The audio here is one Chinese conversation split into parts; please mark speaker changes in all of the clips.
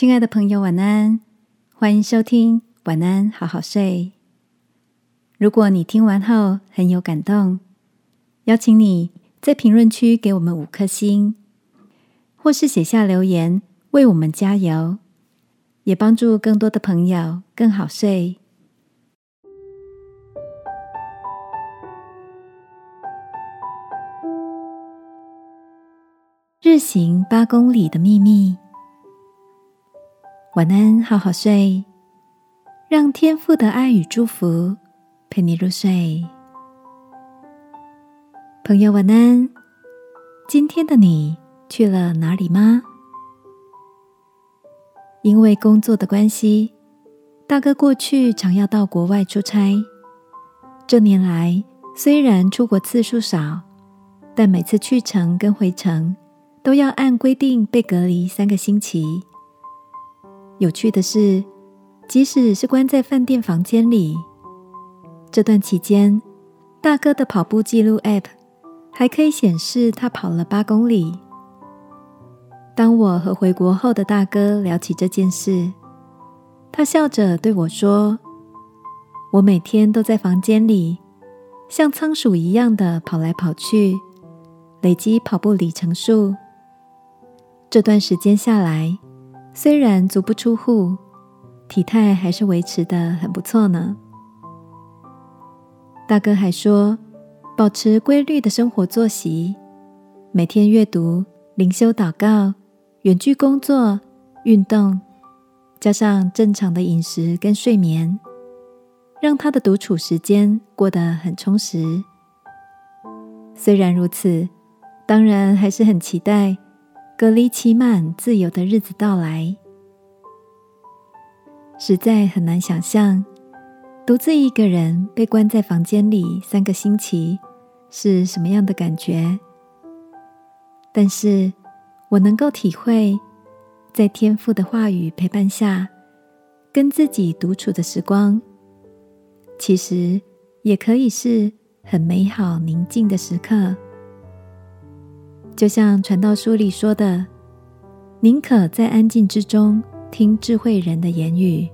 Speaker 1: 亲爱的朋友，晚安！欢迎收听《晚安，好好睡》。如果你听完后很有感动，邀请你在评论区给我们五颗星，或是写下留言为我们加油，也帮助更多的朋友更好睡。日行八公里的秘密。晚安，好好睡，让天父的爱与祝福陪你入睡。朋友，晚安。今天的你去了哪里吗？因为工作的关系，大哥过去常要到国外出差。这年来，虽然出国次数少，但每次去程跟回程都要按规定被隔离三个星期。有趣的是，即使是关在饭店房间里，这段期间，大哥的跑步记录 App 还可以显示他跑了八公里。当我和回国后的大哥聊起这件事，他笑着对我说：“我每天都在房间里，像仓鼠一样的跑来跑去，累积跑步里程数。这段时间下来。”虽然足不出户，体态还是维持的很不错呢。大哥还说，保持规律的生活作息，每天阅读、灵修、祷告、远距工作、运动，加上正常的饮食跟睡眠，让他的独处时间过得很充实。虽然如此，当然还是很期待。隔离期满、自由的日子到来，实在很难想象独自一个人被关在房间里三个星期是什么样的感觉。但是我能够体会，在天父的话语陪伴下，跟自己独处的时光，其实也可以是很美好、宁静的时刻。就像传道书里说的：“宁可在安静之中听智慧人的言语，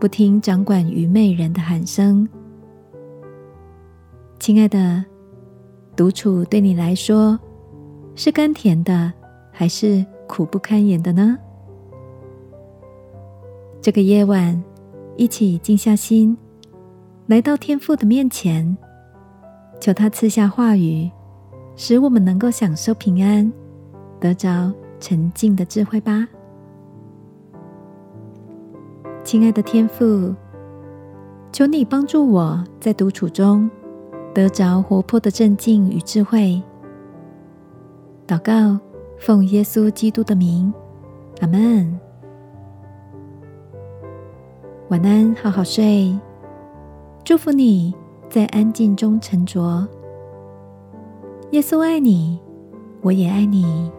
Speaker 1: 不听掌管愚昧人的喊声。”亲爱的，独处对你来说是甘甜的，还是苦不堪言的呢？这个夜晚，一起静下心，来到天父的面前，求他赐下话语。使我们能够享受平安，得着沉静的智慧吧，亲爱的天父，求你帮助我在独处中得着活泼的镇静与智慧。祷告，奉耶稣基督的名，阿门。晚安，好好睡。祝福你在安静中沉着。耶稣爱你，我也爱你。